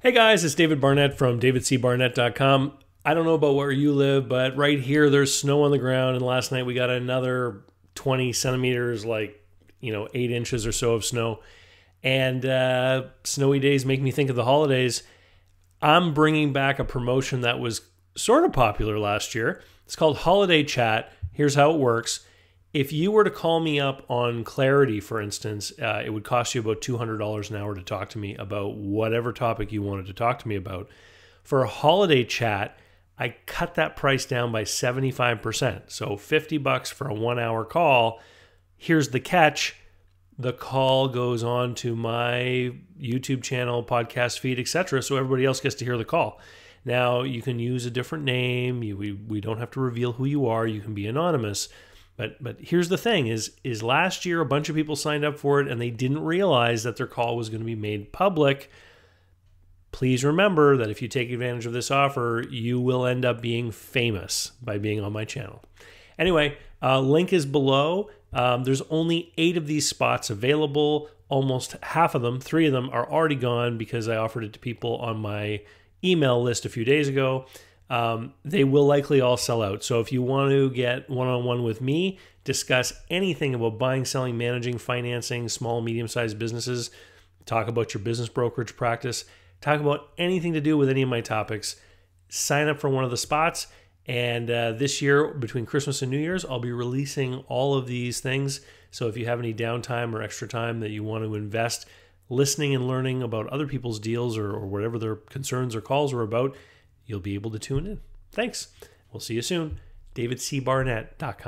Hey guys, it's David Barnett from davidcbarnett.com. I don't know about where you live, but right here there's snow on the ground, and last night we got another 20 centimeters, like, you know, eight inches or so of snow. And uh, snowy days make me think of the holidays. I'm bringing back a promotion that was sort of popular last year. It's called Holiday Chat. Here's how it works. If you were to call me up on Clarity, for instance, uh, it would cost you about $200 an hour to talk to me about whatever topic you wanted to talk to me about. For a holiday chat, I cut that price down by 75%. So 50 bucks for a 1-hour call. Here's the catch. The call goes on to my YouTube channel, podcast feed, etc. so everybody else gets to hear the call. Now, you can use a different name. You, we, we don't have to reveal who you are. You can be anonymous. But but here's the thing is is last year a bunch of people signed up for it and they didn't realize that their call was going to be made public. Please remember that if you take advantage of this offer, you will end up being famous by being on my channel. Anyway, uh, link is below. Um, there's only eight of these spots available. Almost half of them, three of them, are already gone because I offered it to people on my email list a few days ago um, they will likely all sell out. So if you want to get one on one with me, discuss anything about buying, selling, managing, financing small, medium sized businesses, talk about your business brokerage practice, talk about anything to do with any of my topics, sign up for one of the spots. And uh, this year, between Christmas and New Year's, I'll be releasing all of these things. So if you have any downtime or extra time that you want to invest listening and learning about other people's deals or, or whatever their concerns or calls are about, you'll be able to tune in. Thanks. We'll see you soon. DavidCBarnett.com.